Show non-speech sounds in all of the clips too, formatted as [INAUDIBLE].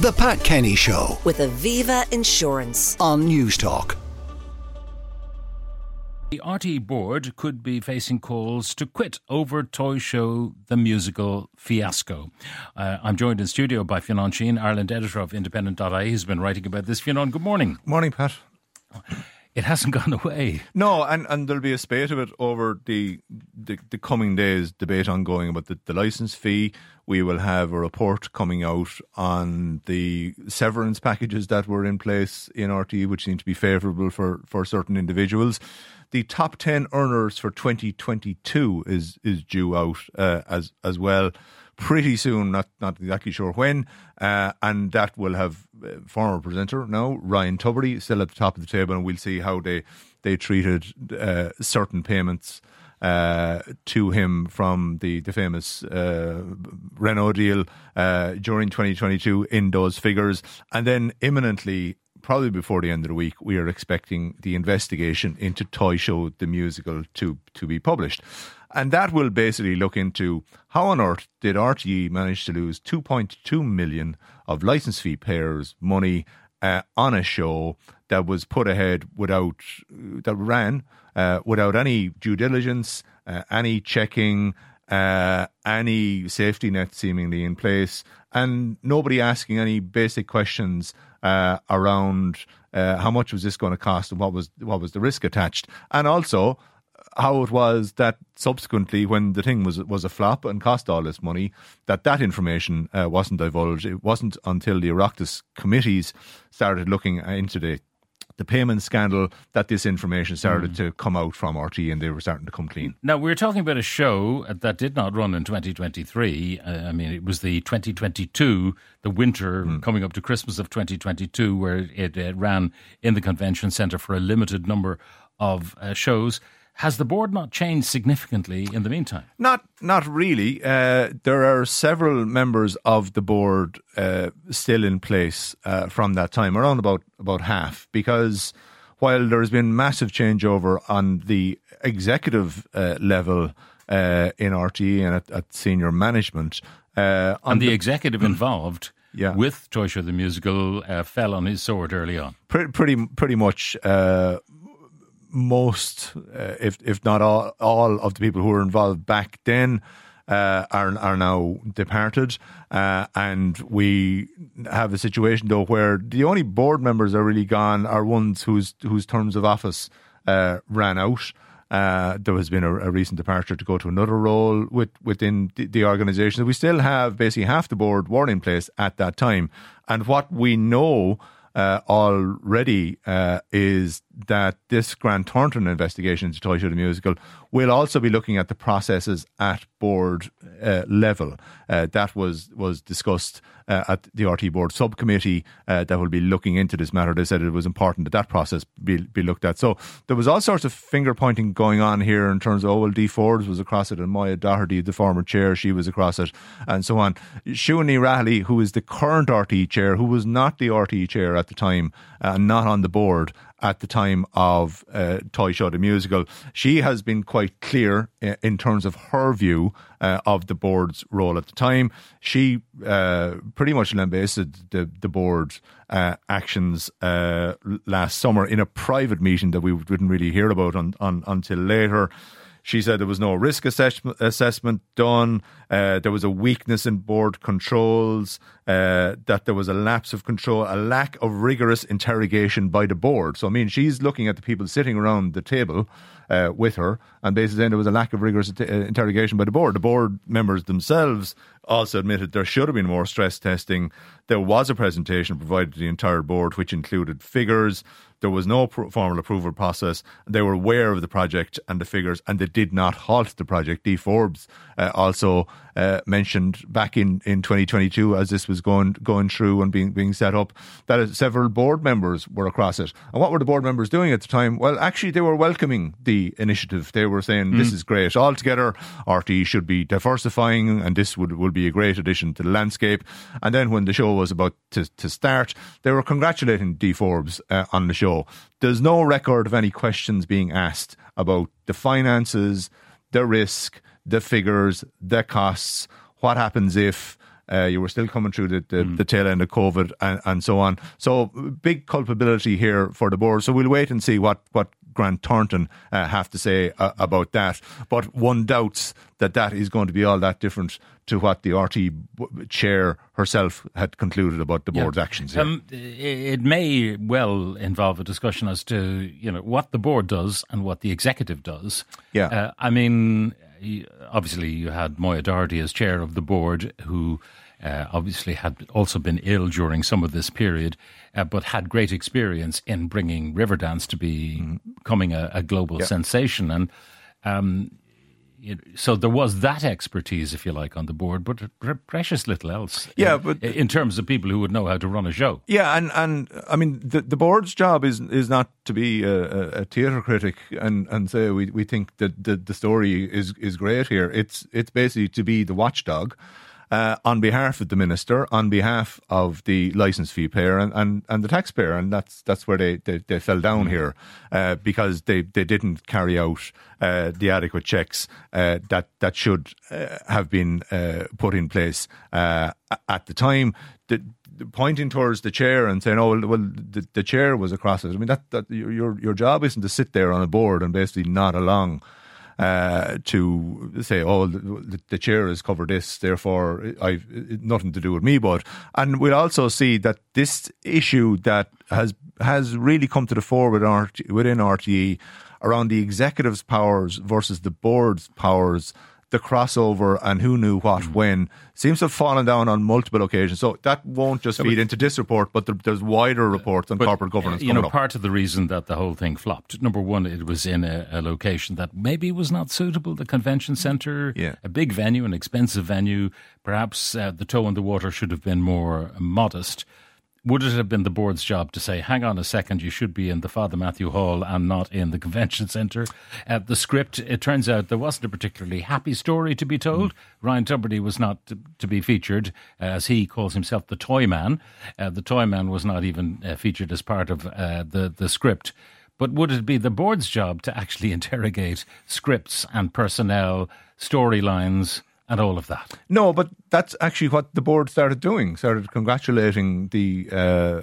The Pat Kenny Show with Aviva Insurance. on Newstalk. The RTE board could be facing calls to quit over Toy Show the musical fiasco. Uh, I'm joined in studio by Fionn Sheahan, Ireland editor of Independent.ie, who's been writing about this. Fionn, good morning. Morning, Pat. It hasn't [LAUGHS] gone away. No, and, and there'll be a spate of it over the the, the coming days. Debate ongoing about the, the license fee. We will have a report coming out on the severance packages that were in place in RTE, which seem to be favourable for, for certain individuals. The top ten earners for 2022 is is due out uh, as as well pretty soon. Not not exactly sure when, uh, and that will have uh, former presenter now Ryan Tubridy still at the top of the table, and we'll see how they they treated uh, certain payments. Uh, to him from the the famous uh, Renault deal uh, during 2022 in those figures, and then imminently probably before the end of the week, we are expecting the investigation into Toy Show the musical to to be published. And that will basically look into how on earth did RTE manage to lose 2.2 million of license fee payers' money uh, on a show that was put ahead without that ran uh, without any due diligence, uh, any checking, uh, any safety net seemingly in place, and nobody asking any basic questions uh, around uh, how much was this going to cost and what was what was the risk attached, and also how it was that subsequently, when the thing was was a flop and cost all this money, that that information uh, wasn't divulged. It wasn't until the Oireachtas committees started looking into the the payment scandal that this information started to come out from RTE and they were starting to come clean. Now, we're talking about a show that did not run in 2023. Uh, I mean, it was the 2022, the winter coming up to Christmas of 2022, where it uh, ran in the convention centre for a limited number of uh, shows. Has the board not changed significantly in the meantime? Not, not really. Uh, there are several members of the board uh, still in place uh, from that time, around about about half, because while there has been massive changeover on the executive uh, level uh, in RTE and at, at senior management, uh, on And the executive involved Yeah. with Toy Show the musical uh, fell on his sword early on. pretty pretty pretty much uh, most, uh, if if not all, all of the people who were involved back then. Uh, are are now departed, uh, and we have a situation though where the only board members are really gone are ones whose whose terms of office uh, ran out. Uh, there has been a, a recent departure to go to another role with, within the, the organisation. We still have basically half the board were in place at that time, and what we know uh, already uh, is that this Grant Thornton investigation into Toy Show the Musical will also be looking at the processes at board uh, level. Uh, that was was discussed uh, at the RTE board subcommittee uh, that will be looking into this matter. They said it was important that that process be, be looked at. So there was all sorts of finger pointing going on here in terms of, oh, well, Dee Forbes was across it and Moya Doherty, the former chair, she was across it and so on. Siún Ní Raghallaigh, who is the current RTE chair, who was not the RTE chair at the time and not on the board, at the time of uh, Toy Show the musical. She has been quite clear uh, in terms of her view uh, of the board's role at the time. She uh, pretty much lambasted the, the board uh, actions uh, last summer in a private meeting that we didn't really hear about on, on, until later. She said there was no risk assessment, assessment done. Uh, there was a weakness in board controls. Uh, that there was a lapse of control, a lack of rigorous interrogation by the board. So I mean, she's looking at the people sitting around the table uh, with her, and basically saying there was a lack of rigorous int- uh, interrogation by the board. The board members themselves also admitted there should have been more stress testing. There was a presentation provided to the entire board, which included figures. There was no formal approval process. They were aware of the project and the figures, and they did not halt the project. Dee Forbes uh, also uh, mentioned back in, in 2022, as this was going going through and being being set up, that several board members were across it. And what were the board members doing at the time? Well, actually, they were welcoming the initiative. They were saying this is great. Altogether, RTE should be diversifying, and this would will be a great addition to the landscape. And then when the show was about to, to start, they were congratulating Dee Forbes uh, on the show. There's no record of any questions being asked about the finances, the risk, the figures, the costs, what happens if, Uh, you were still coming through the, the, the tail end of COVID and, and so on. So big culpability here for the board. So we'll wait and see what, what Grant Thornton uh, have to say uh, about that. But one doubts that that is going to be all that different to what the RTE chair herself had concluded about the board's Yeah. actions. Here. Um, it may well involve a discussion as to you know what the board does and what the executive does. Yeah. Uh, I mean, obviously you had Moya Doherty as chair of the board, who uh, obviously had also been ill during some of this period, uh, but had great experience in bringing Riverdance to be becoming a, a global sensation and. Um, so there was that expertise, if you like, on the board, but pre- precious little else. Yeah, in, but- in terms of people who would know how to run a show. Yeah, and, and I mean the the board's job is is not to be a, a, a theatre critic and, and say we, we think that the, the story is is great here. It's it's basically to be the watchdog. Uh, on behalf of the minister, on behalf of the license fee payer and, and, and the taxpayer, and that's that's where they, they, they fell down here uh, because they, they didn't carry out uh, the adequate checks uh, that that should uh, have been uh, put in place uh, at the time. The, pointing towards the chair and saying, "Oh, well, the, the chair was across it." I mean, that that your your your job isn't to sit there on a board and basically nod along uh, to say, "Oh, the, the chair has covered this, therefore I've nothing to do with me." But and we'll also see that this issue that has has really come to the fore RTE, within RTE around the executive's powers versus the board's powers the crossover and who knew what Mm. when seems to have fallen down on multiple occasions. So that won't just feed into this report, but there, there's wider reports on But, corporate governance uh, You know, up. part of the reason that the whole thing flopped. Number one, it was in a, a location that maybe was not suitable. The convention centre, Yeah. a big venue, an expensive venue. Perhaps uh, the toe in the water should have been more modest. Would it have been the board's job to say, hang on a second, you should be in the Father Mathew Hall and not in the convention centre? Uh, the script, it turns out there wasn't a particularly happy story to be told. Ryan Tubridy was not to, to be featured, as he calls himself the Toy Man. Uh, the Toy Man was not even uh, featured as part of uh, the, the script. But would it be the board's job to actually [LAUGHS] interrogate scripts and personnel, storylines, and all of that? No, but that's actually what the board started doing. Started congratulating the uh,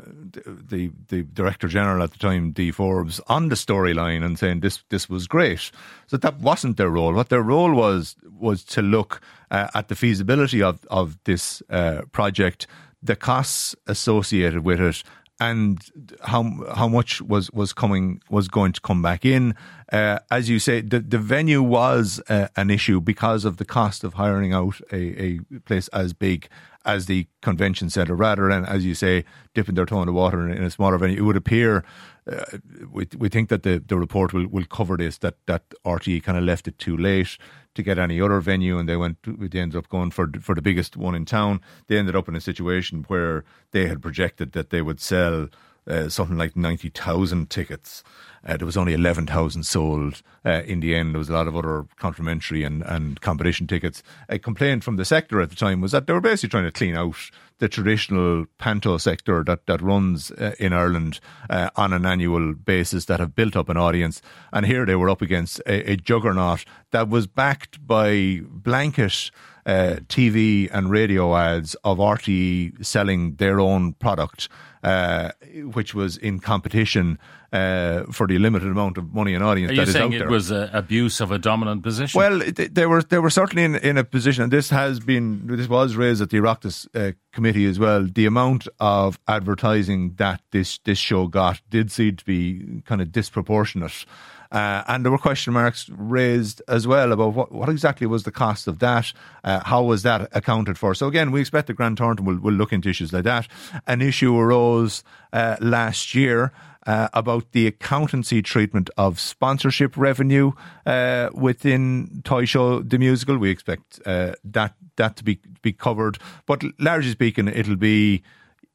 the the director general at the time, Dee Forbes, on the storyline and saying this this was great. So that wasn't their role. What their role was was to look uh, at the feasibility of of this uh, project, the costs associated with it, and how how much was was coming was going to come back in. Uh, as you say, the the venue was uh, an issue because of the cost of hiring out a, a place as big as the convention centre, rather than as you say, dipping their toe in the water in, in a smaller venue. It would appear. Uh, we we think that the, the report will, will cover this that that RTE kind of left it too late to get any other venue, and they went. They ended up going for for the biggest one in town. They ended up in a situation where they had projected that they would sell uh, something like ninety thousand tickets. Uh, there was only eleven thousand sold uh, in the end. There was a lot of other complimentary and, and competition tickets. A complaint from the sector at the time was that they were basically trying to clean out the traditional panto sector that that runs uh, in Ireland uh, on an annual basis that have built up an audience. And here they were up against a, a juggernaut that was backed by blanket uh, TV and radio ads of RTE selling their own product, uh, which was in competition uh, for the limited amount of money and audience Are that you is saying it there. was abuse of a dominant position? Well, they, they were they were certainly in, in a position, and this has been this was raised at the Oireachtas uh, committee as well. The amount of advertising that this this show got did seem to be kind of disproportionate. Uh, and there were question marks raised as well about what, what exactly was the cost of that, uh, how was that accounted for. So again, we expect the Grant Thornton will, will look into issues like that. An issue arose uh, last year uh, about the accountancy treatment of sponsorship revenue uh, within Toy Show the musical. We expect uh, that that to be be covered, but largely speaking, it'll be.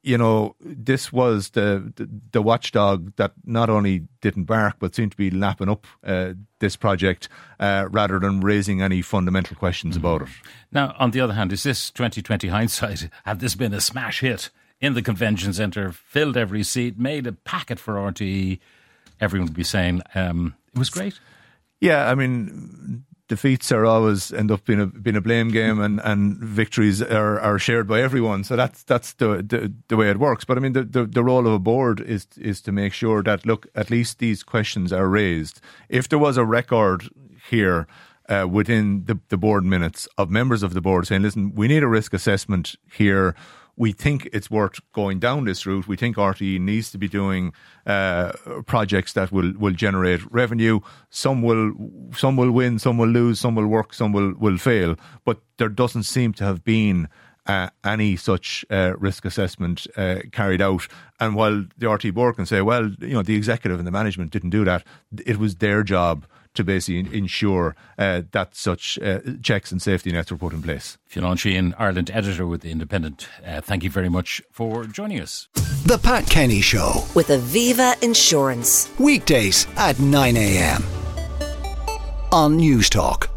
You know, this was the, the the watchdog that not only didn't bark but seemed to be lapping up uh, this project uh, rather than raising any fundamental questions about it. Now, on the other hand, is this 2020 hindsight? [LAUGHS] Had this been a smash hit in the convention centre, filled every seat, made a packet for RTE, everyone would be saying um, it was great. Yeah, I mean, defeats are always end up being a being a blame game, and, and victories are, are shared by everyone. So that's that's the, the, the way it works. But I mean, the, the, the role of a board is is to make sure that look, at least these questions are raised. If there was a record here. Uh, within the, the board minutes of members of the board saying, listen, we need a risk assessment here we think it's worth going down this route. We think RTE needs to be doing uh, projects that will, will generate revenue. Some will some will win, some will lose, some will work, some will, will fail. But there doesn't seem to have been uh, any such uh, risk assessment uh, carried out. And while the RTE board can say, well, you know, the executive and the management didn't do that, it was their job to basically ensure uh, that such uh, checks and safety nets were put in place. Fionn Sheahan, Ireland editor with The Independent, uh, thank you very much for joining us. The Pat Kenny Show. With Aviva Insurance. Weekdays at 9 a.m. on Newstalk.